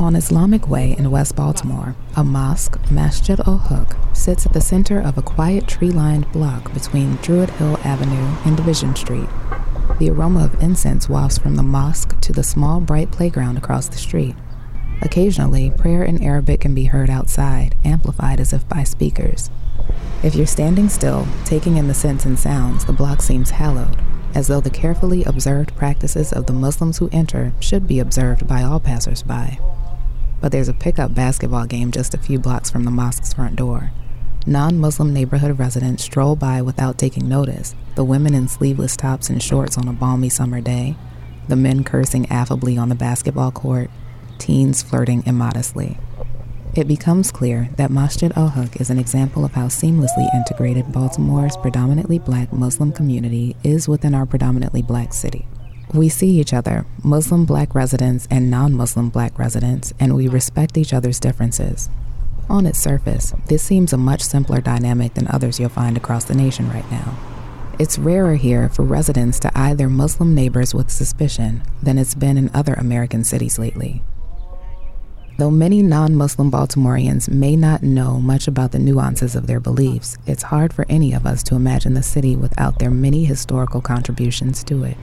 On Islamic Way in West Baltimore, a mosque, Masjid al Haq, sits at the center of a quiet tree lined block between Druid Hill Avenue and Division Street. The aroma of incense wafts from the mosque to the small, bright playground across the street. Occasionally, prayer in Arabic can be heard outside, amplified as if by speakers. If you're standing still, taking in the scents and sounds, the block seems hallowed, as though the carefully observed practices of the Muslims who enter should be observed by all passersby. But there's a pickup basketball game just a few blocks from the mosque's front door. Non Muslim neighborhood residents stroll by without taking notice, the women in sleeveless tops and shorts on a balmy summer day, the men cursing affably on the basketball court, teens flirting immodestly. It becomes clear that Masjid al Haq is an example of how seamlessly integrated Baltimore's predominantly black Muslim community is within our predominantly black city. We see each other, Muslim black residents and non Muslim black residents, and we respect each other's differences. On its surface, this seems a much simpler dynamic than others you'll find across the nation right now. It's rarer here for residents to eye their Muslim neighbors with suspicion than it's been in other American cities lately. Though many non Muslim Baltimoreans may not know much about the nuances of their beliefs, it's hard for any of us to imagine the city without their many historical contributions to it.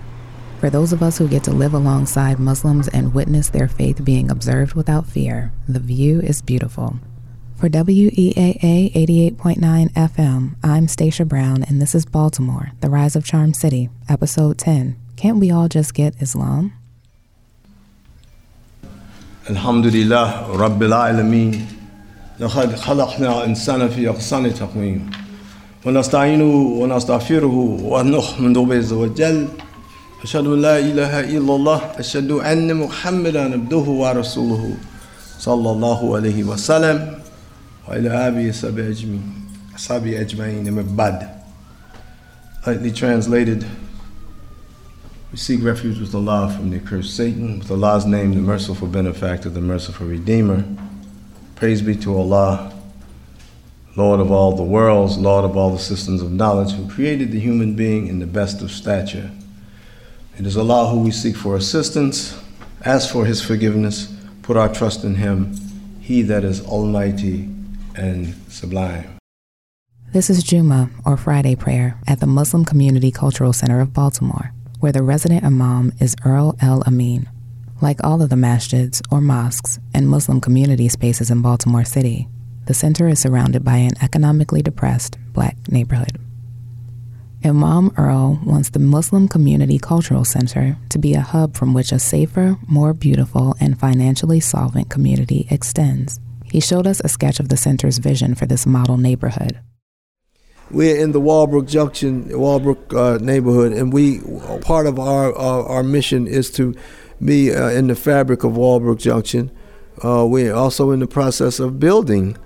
For those of us who get to live alongside Muslims and witness their faith being observed without fear, the view is beautiful. For WEAA 88.9 FM, I'm Stacia Brown, and this is Baltimore, The Rise of Charm City, Episode 10. Can't we all just get Islam? الحمد لله رب العالمين لقد خلقنا إنسان في أحسن تقويم ونستعينه ونستغفره ونحمد به عز وجل أشهد أن لا إله إلا الله أشهد أن محمدا عبده ورسوله صلى الله عليه وسلم وإلى آله وصحبه أجمعين أصحابه أجمعين من بعد Lightly translated We seek refuge with Allah from the accursed Satan, with Allah's name, the merciful benefactor, the merciful redeemer. Praise be to Allah, Lord of all the worlds, Lord of all the systems of knowledge, who created the human being in the best of stature. It is Allah who we seek for assistance, ask for His forgiveness, put our trust in Him, He that is almighty and sublime. This is Juma, or Friday prayer, at the Muslim Community Cultural Center of Baltimore where the resident imam is Earl El Amin. Like all of the masjids or mosques and Muslim community spaces in Baltimore City, the center is surrounded by an economically depressed black neighborhood. Imam Earl wants the Muslim Community Cultural Center to be a hub from which a safer, more beautiful, and financially solvent community extends. He showed us a sketch of the center's vision for this model neighborhood. We're in the Walbrook Junction, Walbrook uh, neighborhood, and we part of our, our, our mission is to be uh, in the fabric of Walbrook Junction. Uh, we're also in the process of building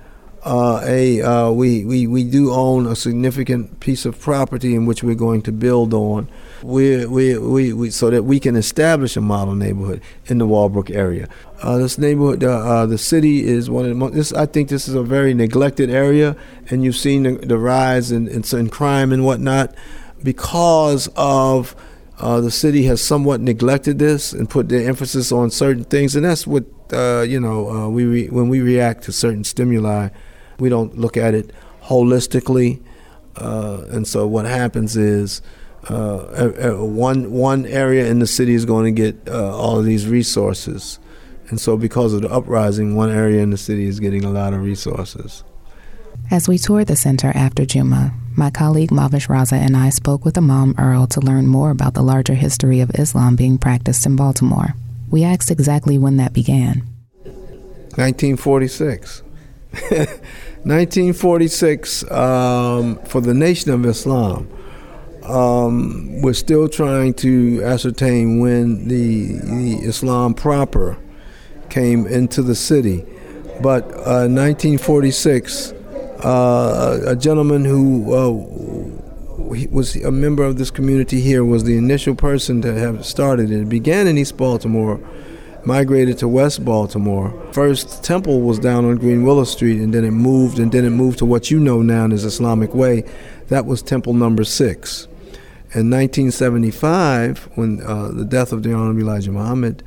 uh, a uh, we, we we do own a significant piece of property in which we're going to build on. We we we, we so that we can establish a model neighborhood in the Walbrook area. Uh, this neighborhood, uh, the city is one of the most. This, I think this is a very neglected area, and you've seen the, the rise in, in, in crime and whatnot because of. Uh, the city has somewhat neglected this and put the emphasis on certain things, and that's what uh, you know. Uh, we re- when we react to certain stimuli, we don't look at it holistically, uh, and so what happens is uh, one one area in the city is going to get uh, all of these resources, and so because of the uprising, one area in the city is getting a lot of resources. As we toured the center after Juma, my colleague Mavish Raza and I spoke with Imam Earl to learn more about the larger history of Islam being practiced in Baltimore. We asked exactly when that began. 1946. 1946 um, for the Nation of Islam. Um, we're still trying to ascertain when the, the, Islam proper came into the city. But uh, 1946, uh, a gentleman who uh, was a member of this community here was the initial person to have started it. It began in East Baltimore migrated to West Baltimore. First temple was down on Green Willow Street, and then it moved, and then it moved to what you know now as Islamic Way. That was temple number six. In 1975, when uh, the death of the Honorable Elijah Muhammad,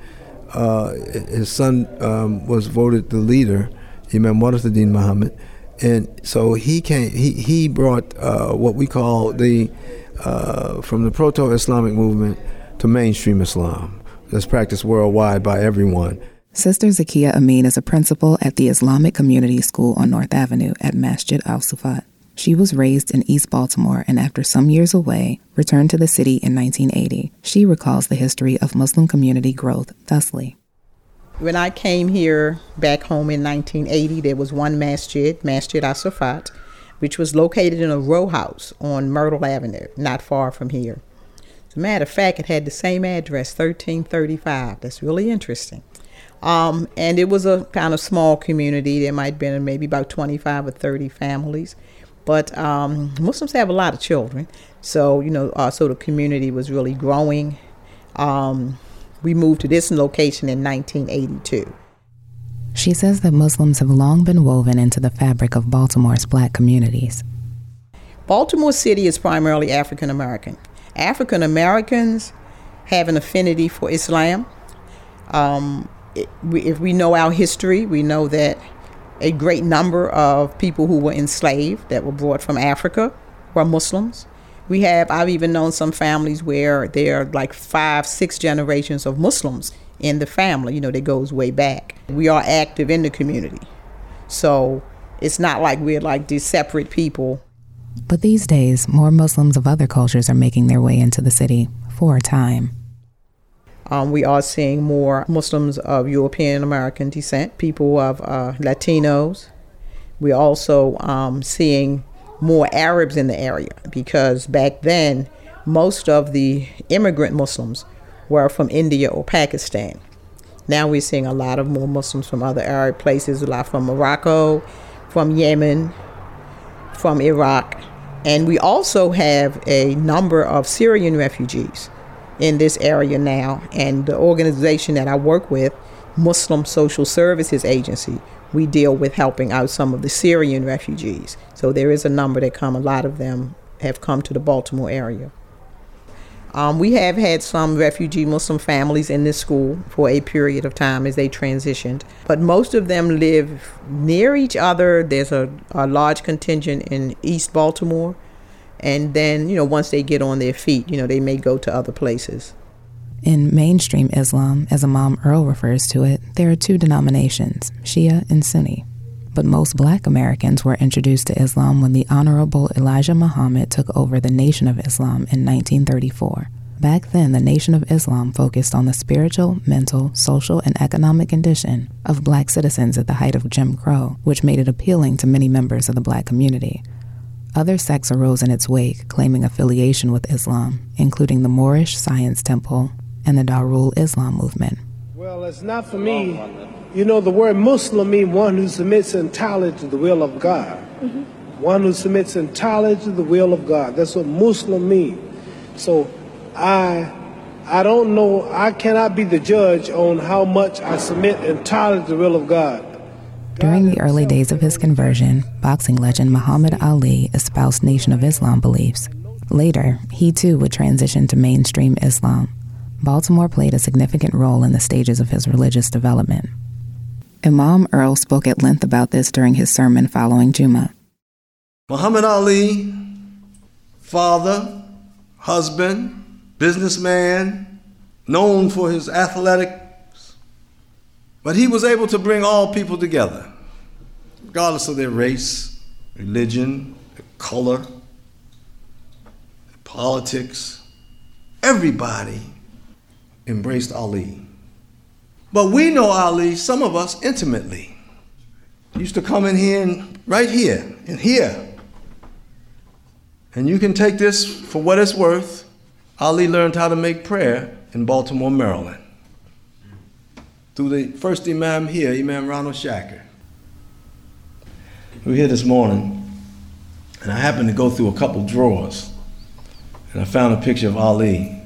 uh, his son um, was voted the leader, Imam Warithuddin Muhammad, and so he came. He he brought uh, what we call the uh, from the proto-Islamic movement to mainstream Islam that's practiced worldwide by everyone. Sister Zakia Amin is a principal at the Islamic Community School on North Avenue at Masjid Al Sufat. She was raised in East Baltimore and, after some years away, returned to the city in 1980. She recalls the history of Muslim community growth thusly. When I came here back home in 1980, there was one masjid, Masjid Al Sufat, which was located in a row house on Myrtle Avenue, not far from here. As a matter of fact, it had the same address, 1335. That's really interesting. Um, and it was a kind of small community. There might have been maybe about 25 or 30 families. But um, Muslims have a lot of children. So, you know, uh, so the community was really growing. Um, we moved to this location in 1982. She says that Muslims have long been woven into the fabric of Baltimore's black communities. Baltimore City is primarily African American. African Americans have an affinity for Islam. Um, we, if we know our history, we know that a great number of people who were enslaved that were brought from Africa were Muslims. We have, I've even known some families where there are like five, six generations of Muslims in the family, you know, that goes way back. We are active in the community. So it's not like we're like these separate people. But these days, more Muslims of other cultures are making their way into the city for a time. Um, we are seeing more Muslims of European American descent, people of uh, Latinos. We're also um, seeing more Arabs in the area because back then, most of the immigrant Muslims were from India or Pakistan. Now we're seeing a lot of more Muslims from other Arab places, a lot from Morocco, from Yemen, from Iraq, and we also have a number of Syrian refugees in this area now. And the organization that I work with, Muslim Social Services Agency, we deal with helping out some of the Syrian refugees. So there is a number that come, a lot of them have come to the Baltimore area. Um, we have had some refugee Muslim families in this school for a period of time as they transitioned, but most of them live near each other. There's a, a large contingent in East Baltimore, and then you know once they get on their feet you know they may go to other places in mainstream Islam, as Imam Earl refers to it, there are two denominations, Shia and Sunni. But most black Americans were introduced to Islam when the Honorable Elijah Muhammad took over the Nation of Islam in 1934. Back then, the Nation of Islam focused on the spiritual, mental, social, and economic condition of black citizens at the height of Jim Crow, which made it appealing to many members of the black community. Other sects arose in its wake, claiming affiliation with Islam, including the Moorish Science Temple and the Darul Islam movement. Well, it's not for me. You know, the word Muslim means one who submits entirely to the will of God. Mm-hmm. One who submits entirely to the will of God. That's what Muslim means. So I I don't know, I cannot be the judge on how much I submit entirely to the will of God. During the early days of his conversion, boxing legend Muhammad Ali espoused Nation of Islam beliefs. Later, he too would transition to mainstream Islam. Baltimore played a significant role in the stages of his religious development. Imam Earl spoke at length about this during his sermon following Juma. Muhammad Ali, father, husband, businessman, known for his athletic but he was able to bring all people together, regardless of their race, religion, color, politics. Everybody embraced Ali. But we know Ali, some of us intimately. He used to come in here and right here and here. And you can take this for what it's worth. Ali learned how to make prayer in Baltimore, Maryland through the first Imam here, Imam Ronald Shakir. We were here this morning, and I happened to go through a couple drawers, and I found a picture of Ali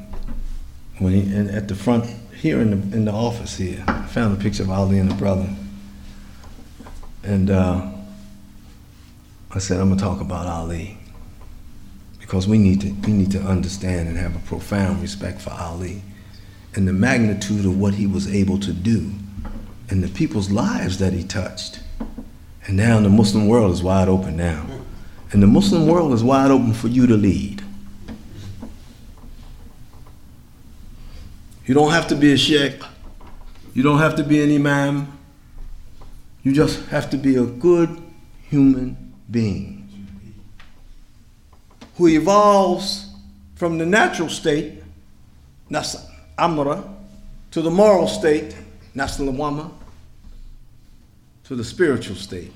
when he and at the front here in the in the office here. I found a picture of Ali and the brother, and uh, I said I'm gonna talk about Ali because we need to we need to understand and have a profound respect for Ali and the magnitude of what he was able to do and the people's lives that he touched. And now the Muslim world is wide open now. And the Muslim world is wide open for you to lead. You don't have to be a sheikh. You don't have to be an imam. You just have to be a good human being who evolves from the natural state, that's amra, to the moral state, that's lawama, to the spiritual state.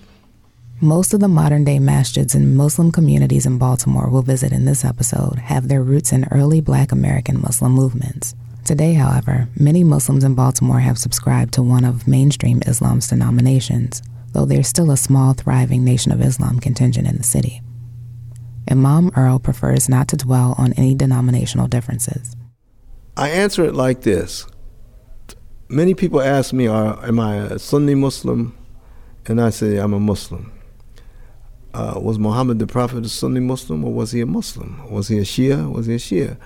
Most of the modern day masjids and Muslim communities in Baltimore we'll visit in this episode have their roots in early black American Muslim movements. Today, however, many Muslims in Baltimore have subscribed to one of mainstream Islam's denominations, though there's still a small, thriving Nation of Islam contingent in the city. Imam Earl prefers not to dwell on any denominational differences. I answer it like this. Many people ask me, are, Am I a Sunni Muslim? And I say, I'm a Muslim. Uh, was Muhammad the Prophet a Sunni Muslim or was he a Muslim? Was he a Shia? Was he a Shia?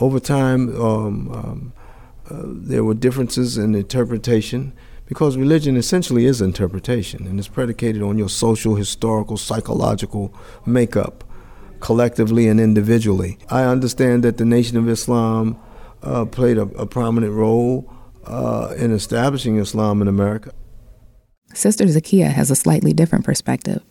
Over time, um, um, uh, there were differences in interpretation because religion essentially is interpretation and it's predicated on your social, historical, psychological makeup collectively and individually. I understand that the Nation of Islam uh, played a, a, prominent role uh, in establishing Islam in America. Sister Zakia has a slightly different perspective.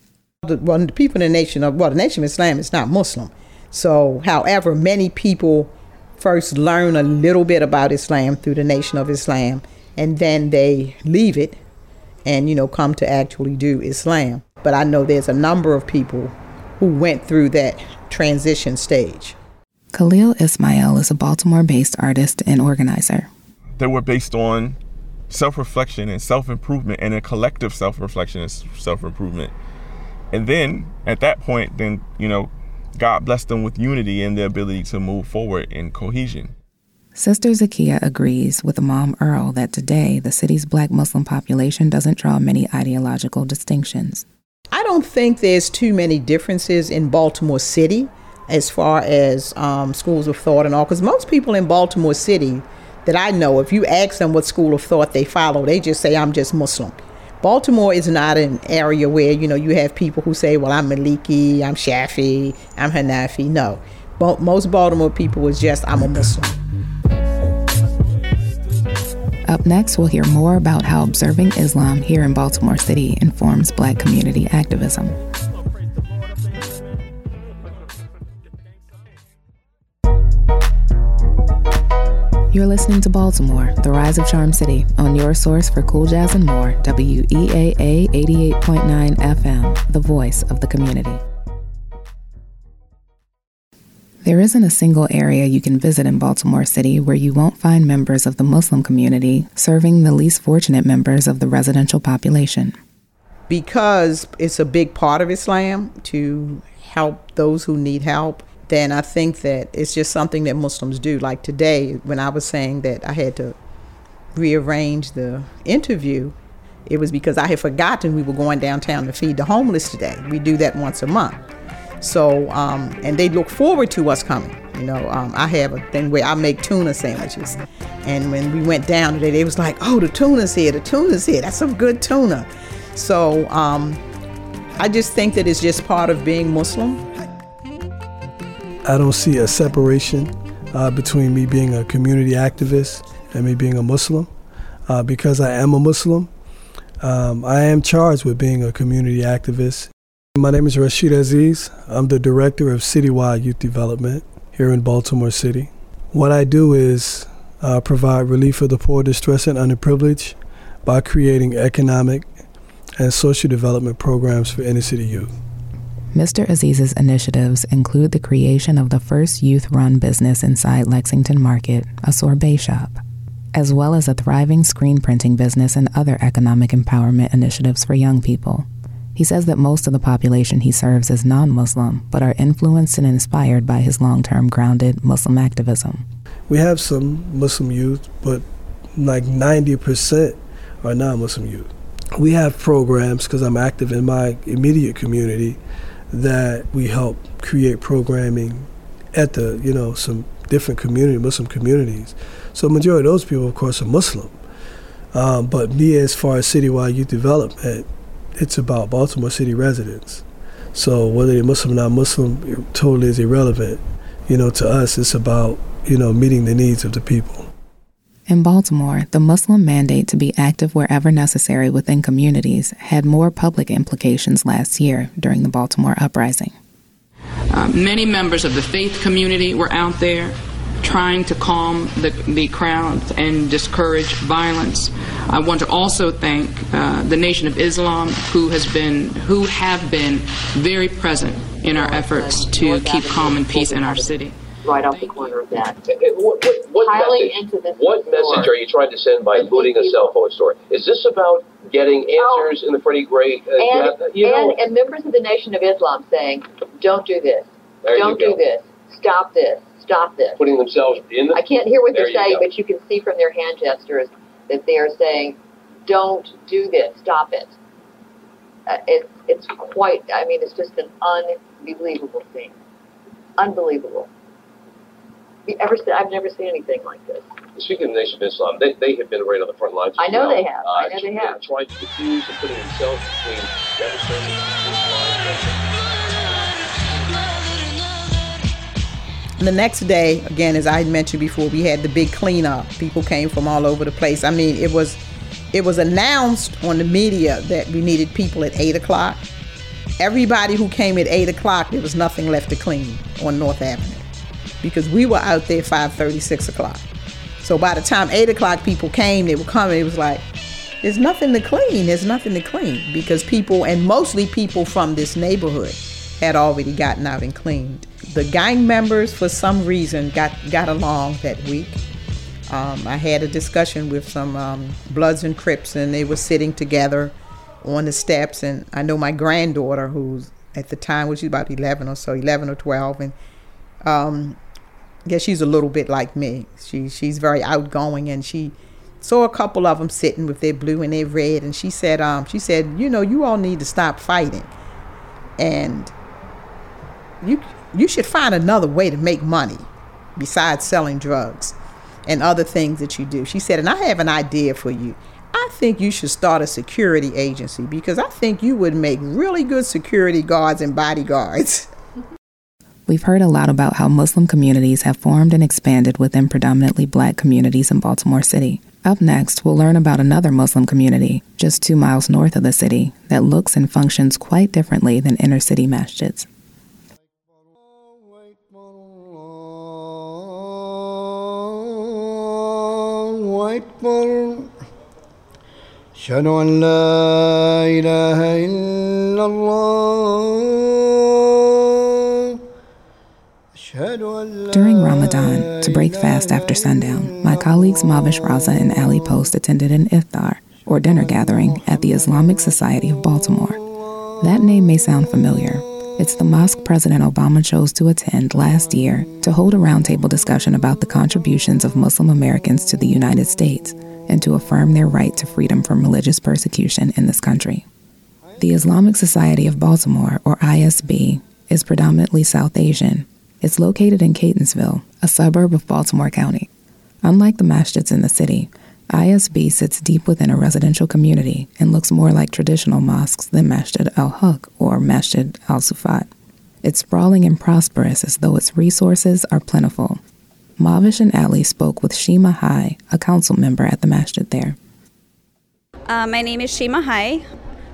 The, well, the people in the nation of well, the nation of Islam is not Muslim. So, however, many people first learn a little bit about Islam through the Nation of Islam, and then they leave it and you know come to actually do Islam. But I know there's a number of people who went through that transition stage. Khalil Ismail is a Baltimore based artist and organizer. They were based on self reflection and self improvement and a collective self reflection and self improvement. And then at that point, then, you know, God blessed them with unity and the ability to move forward in cohesion. Sister Zakia agrees with Imam Earl that today the city's black Muslim population doesn't draw many ideological distinctions. I don't think there's too many differences in Baltimore City as far as um, schools of thought and all, because most people in Baltimore City that I know, if you ask them what school of thought they follow, they just say, I'm just Muslim. Baltimore is not an area where, you know, you have people who say, well, I'm Maliki, I'm Shafi, I'm Hanafi. No. But Most Baltimore people was just, I'm a Muslim. Up next, we'll hear more about how observing Islam here in Baltimore City informs black community activism. You're listening to Baltimore, the rise of Charm City, on your source for cool jazz and more, WEAA 88.9 FM, the voice of the community. There isn't a single area you can visit in Baltimore City where you won't find members of the Muslim community serving the least fortunate members of the residential population. Because it's a big part of Islam to help those who need help, then I think that it's just something that Muslims do. Like today, when I was saying that I had to rearrange the interview, it was because I had forgotten we were going downtown to feed the homeless today. We do that once a month. So, um, and they look forward to us coming. You know, um, I have a thing where I make tuna sandwiches. And when we went down today, they was like, oh, the tuna's here, the tuna's here. That's some good tuna. So um, I just think that it's just part of being Muslim. I don't see a separation uh, between me being a community activist and me being a Muslim. Uh, because I am a Muslim, um, I am charged with being a community activist my name is Rashid Aziz. I'm the director of Citywide Youth Development here in Baltimore City. What I do is uh, provide relief for the poor, distressed, and underprivileged by creating economic and social development programs for inner city youth. Mr. Aziz's initiatives include the creation of the first youth run business inside Lexington Market, a sorbet shop, as well as a thriving screen printing business and other economic empowerment initiatives for young people. He says that most of the population he serves is non Muslim, but are influenced and inspired by his long term grounded Muslim activism. We have some Muslim youth, but like 90% are non Muslim youth. We have programs, because I'm active in my immediate community, that we help create programming at the, you know, some different community, Muslim communities. So majority of those people, of course, are Muslim. Um, but me, as far as citywide youth development, it's about Baltimore City residents. So whether they're Muslim or not Muslim, totally is irrelevant. You know, to us, it's about you know meeting the needs of the people. In Baltimore, the Muslim mandate to be active wherever necessary within communities had more public implications last year during the Baltimore uprising. Uh, many members of the faith community were out there trying to calm the, the crowd and discourage violence. I want to also thank uh, the Nation of Islam, who has been, who have been very present in our efforts to keep calm and peace in our city right off the corner of that. What, what, what message, into this what message are you trying to send by putting a cell phone store? Is this about getting oh. answers oh. in the Freddie Gray? Uh, and, you know, and, and, members of the Nation of Islam saying, don't do this. Don't do this. Stop this. Stop this. Putting themselves in the. I can't hear what they're saying, but you can see from their hand gestures that they are saying, don't do this. Stop it. Uh, it's, it's quite, I mean, it's just an unbelievable thing. Unbelievable ever seen, I've never seen anything like this. Speaking of the Nation of Islam, they, they have been right on the front lines. I know well. they have. Uh, I know they have. Trying to diffuse and putting themselves between demonstrators The next day, again, as I mentioned before, we had the big cleanup. People came from all over the place. I mean, it was it was announced on the media that we needed people at eight o'clock. Everybody who came at eight o'clock, there was nothing left to clean on North Avenue because we were out there 5:30, 6 o'clock. So by the time 8 o'clock people came, they were coming. It was like, there's nothing to clean. There's nothing to clean because people, and mostly people from this neighborhood, had already gotten out and cleaned. The gang members, for some reason, got got along that week. Um, I had a discussion with some um, Bloods and Crips, and they were sitting together on the steps. And I know my granddaughter, who's at the time was about 11 or so, 11 or 12, and um, yeah, she's a little bit like me. She she's very outgoing, and she saw a couple of them sitting with their blue and their red, and she said, um, she said, you know, you all need to stop fighting, and you you should find another way to make money besides selling drugs and other things that you do. She said, and I have an idea for you. I think you should start a security agency because I think you would make really good security guards and bodyguards. We've heard a lot about how Muslim communities have formed and expanded within predominantly black communities in Baltimore City. Up next, we'll learn about another Muslim community just two miles north of the city that looks and functions quite differently than inner city masjids. أشهد أن لا إله إلا الله during Ramadan, to break fast after sundown, my colleagues Mavish Raza and Ali Post attended an iftar, or dinner gathering, at the Islamic Society of Baltimore. That name may sound familiar. It's the mosque President Obama chose to attend last year to hold a roundtable discussion about the contributions of Muslim Americans to the United States and to affirm their right to freedom from religious persecution in this country. The Islamic Society of Baltimore, or ISB, is predominantly South Asian it's located in Catonsville, a suburb of Baltimore County. Unlike the masjids in the city, ISB sits deep within a residential community and looks more like traditional mosques than Masjid al Haq or Masjid al Sufat. It's sprawling and prosperous as though its resources are plentiful. Mavish and Ali spoke with Shima Hai, a council member at the masjid there. Uh, my name is Shima Hai.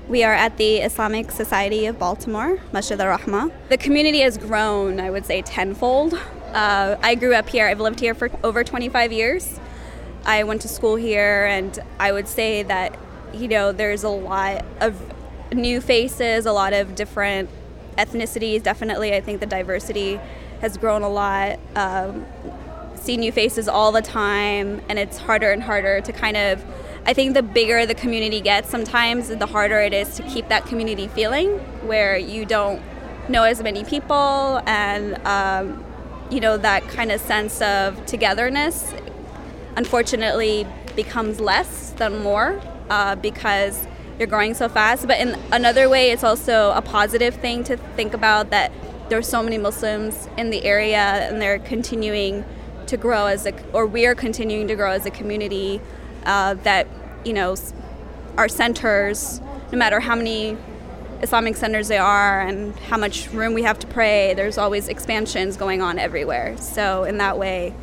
We are at the Islamic Society of Baltimore, Masjid al Rahma. The community has grown, I would say, tenfold. Uh, I grew up here, I've lived here for over 25 years. I went to school here, and I would say that, you know, there's a lot of new faces, a lot of different ethnicities. Definitely, I think the diversity has grown a lot. Um, see new faces all the time, and it's harder and harder to kind of I think the bigger the community gets, sometimes the harder it is to keep that community feeling where you don't know as many people and um, you know that kind of sense of togetherness unfortunately becomes less than more uh, because you're growing so fast. But in another way it's also a positive thing to think about that there's so many muslims in the area and they're continuing to grow as a, or we're continuing to grow as a community uh, that, you know, our centers, no matter how many Islamic centers there are and how much room we have to pray, there's always expansions going on everywhere. So, in that way,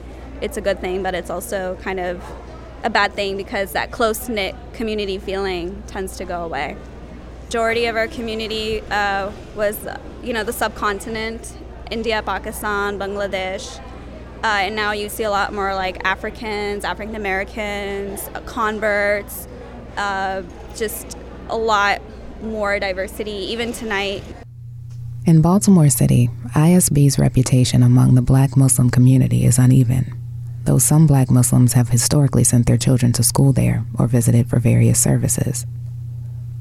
it's a good thing, but it's also kind of a bad thing because that close knit community feeling tends to go away. Majority of our community uh, was, you know, the subcontinent, India, Pakistan, Bangladesh, uh, and now you see a lot more like Africans, African Americans, uh, converts, uh, just a lot more diversity, even tonight. In Baltimore City, ISB's reputation among the black Muslim community is uneven though some black Muslims have historically sent their children to school there or visited for various services.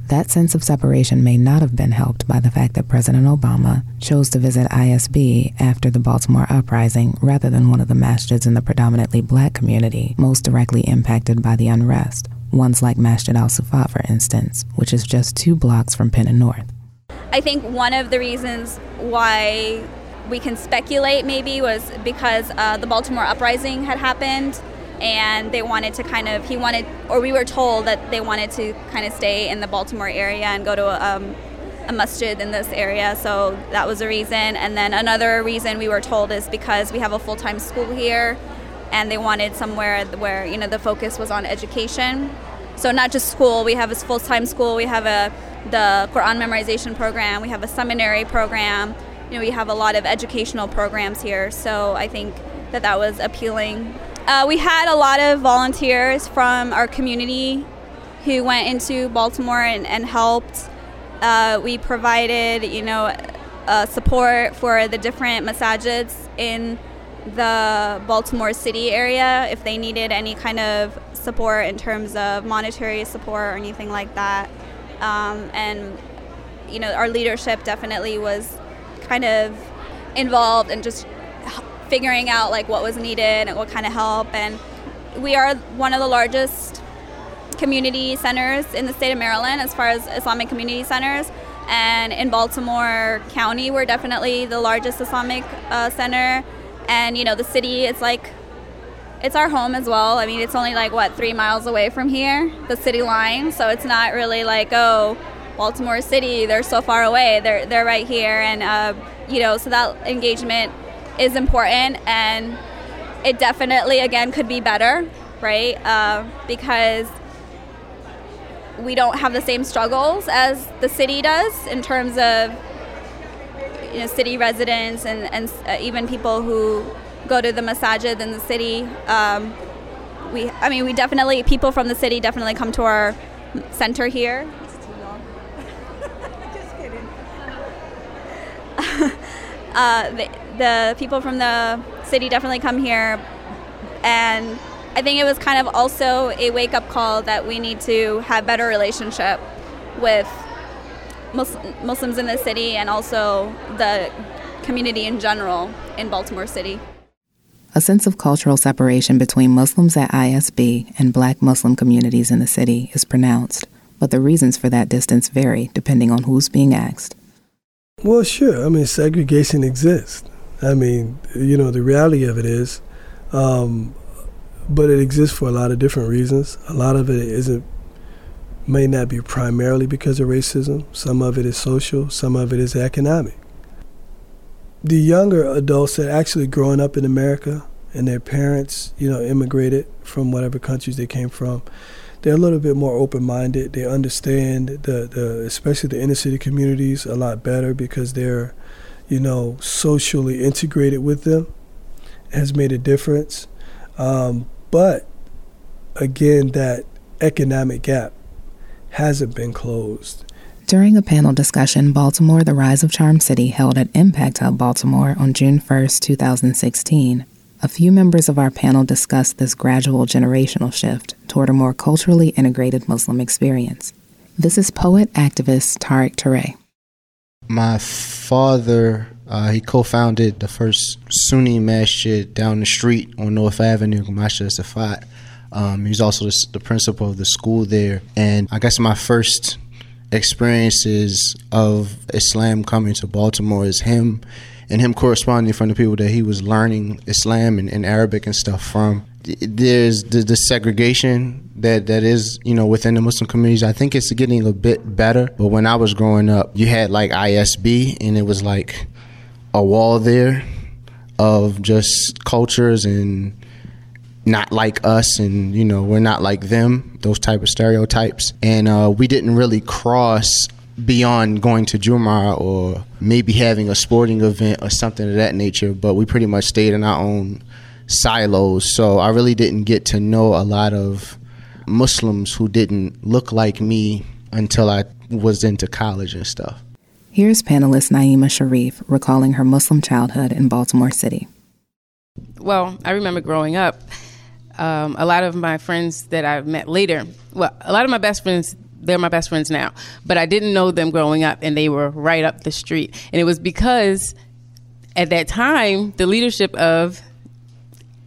That sense of separation may not have been helped by the fact that President Obama chose to visit ISB after the Baltimore uprising rather than one of the masjids in the predominantly black community most directly impacted by the unrest, ones like Masjid al Sufat, for instance, which is just two blocks from Penn and North. I think one of the reasons why we can speculate maybe was because uh, the Baltimore uprising had happened and they wanted to kind of, he wanted, or we were told that they wanted to kind of stay in the Baltimore area and go to a, um, a masjid in this area. So that was a reason. And then another reason we were told is because we have a full time school here and they wanted somewhere where, you know, the focus was on education. So not just school, we have a full time school, we have a the Quran memorization program, we have a seminary program, you know, we have a lot of educational programs here, so I think that that was appealing. Uh, we had a lot of volunteers from our community who went into Baltimore and, and helped. Uh, we provided, you know, uh, support for the different masajids in the Baltimore City area if they needed any kind of support in terms of monetary support or anything like that. Um, and you know, our leadership definitely was kind of involved and just figuring out like what was needed and what kind of help and we are one of the largest community centers in the state of Maryland as far as Islamic community centers and in Baltimore County we're definitely the largest Islamic uh, center and you know the city it's like it's our home as well I mean it's only like what three miles away from here the city line so it's not really like oh Baltimore City, they're so far away. They're they're right here, and uh, you know, so that engagement is important, and it definitely again could be better, right? Uh, because we don't have the same struggles as the city does in terms of you know city residents and and uh, even people who go to the masajid in the city. Um, we, I mean, we definitely people from the city definitely come to our center here uh, the, the people from the city definitely come here, and I think it was kind of also a wake up call that we need to have better relationship with Muslims in the city and also the community in general in Baltimore City. A sense of cultural separation between Muslims at ISB and black Muslim communities in the city is pronounced, but the reasons for that distance vary depending on who's being asked. Well, sure. I mean, segregation exists. I mean, you know, the reality of it is, um, but it exists for a lot of different reasons. A lot of it isn't, may not be primarily because of racism. Some of it is social. Some of it is economic. The younger adults that actually growing up in America and their parents, you know, immigrated from whatever countries they came from, they're a little bit more open-minded. They understand the, the especially the inner city communities a lot better because they're, you know, socially integrated with them. Has made a difference, um, but again, that economic gap hasn't been closed. During a panel discussion, Baltimore, the Rise of Charm City, held at Impact Hub Baltimore on June 1st, 2016. A few members of our panel discussed this gradual generational shift toward a more culturally integrated Muslim experience. This is poet activist Tariq Touré. My father, uh, he co-founded the first Sunni masjid down the street on North Avenue, Masjid Safat. Um, he's also the, the principal of the school there, and I guess my first experiences of Islam coming to Baltimore is him and him corresponding from the people that he was learning Islam and, and Arabic and stuff from. There's the, the, segregation that, that is, you know, within the Muslim communities. I think it's getting a bit better. But when I was growing up, you had like ISB, and it was like a wall there of just cultures and not like us and you know we're not like them those type of stereotypes and uh, we didn't really cross beyond going to Juma or maybe having a sporting event or something of that nature but we pretty much stayed in our own silos so I really didn't get to know a lot of Muslims who didn't look like me until I was into college and stuff Here's panelist Naima Sharif recalling her Muslim childhood in Baltimore City. Well, I remember growing up, um, a lot of my friends that I've met later, well, a lot of my best friends, they're my best friends now, but I didn't know them growing up and they were right up the street. And it was because at that time, the leadership of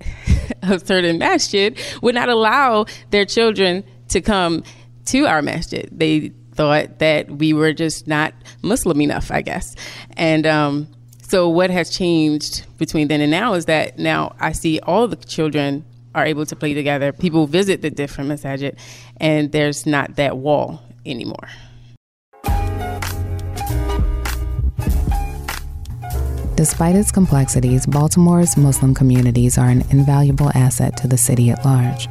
of certain masjid would not allow their children to come to our masjid. They thought that we were just not Muslim enough, I guess. And um, so, what has changed between then and now is that now I see all the children are able to play together. People visit the different masajid, and there's not that wall anymore. Despite its complexities, Baltimore's Muslim communities are an invaluable asset to the city at large.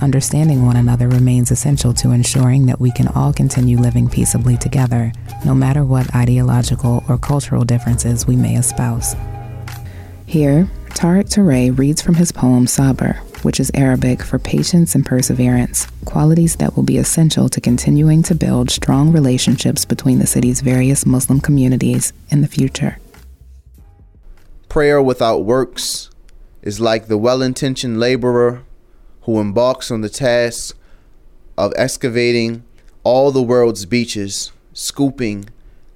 Understanding one another remains essential to ensuring that we can all continue living peaceably together, no matter what ideological or cultural differences we may espouse. Here, Tariq Touré reads from his poem Sabr, which is Arabic for patience and perseverance, qualities that will be essential to continuing to build strong relationships between the city's various Muslim communities in the future. Prayer without works is like the well intentioned laborer who embarks on the task of excavating all the world's beaches, scooping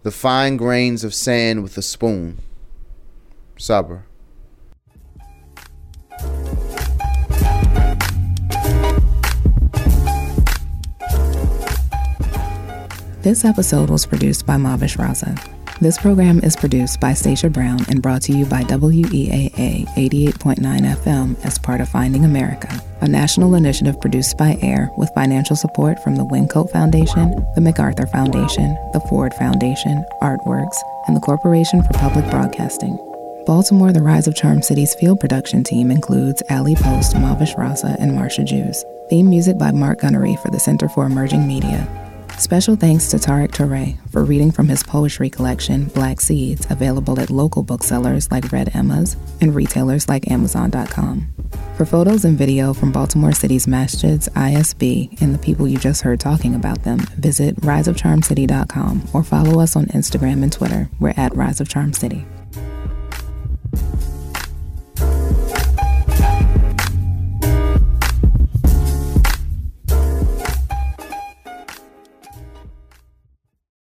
the fine grains of sand with a spoon. Sabr. This episode was produced by Mavish Raza. This program is produced by Stacia Brown and brought to you by WEAA 88.9 FM as part of Finding America, a national initiative produced by AIR with financial support from the Wyncote Foundation, the MacArthur Foundation, the Ford Foundation, Artworks, and the Corporation for Public Broadcasting. Baltimore, the Rise of Charm City's field production team includes Ali Post, Mavish Raza, and Marsha Jews. Theme music by Mark Gunnery for the Center for Emerging Media. Special thanks to Tariq Touré for reading from his poetry collection, Black Seeds, available at local booksellers like Red Emma's and retailers like Amazon.com. For photos and video from Baltimore City's masjids, ISB, and the people you just heard talking about them, visit riseofcharmcity.com or follow us on Instagram and Twitter. We're at Rise of Charm City.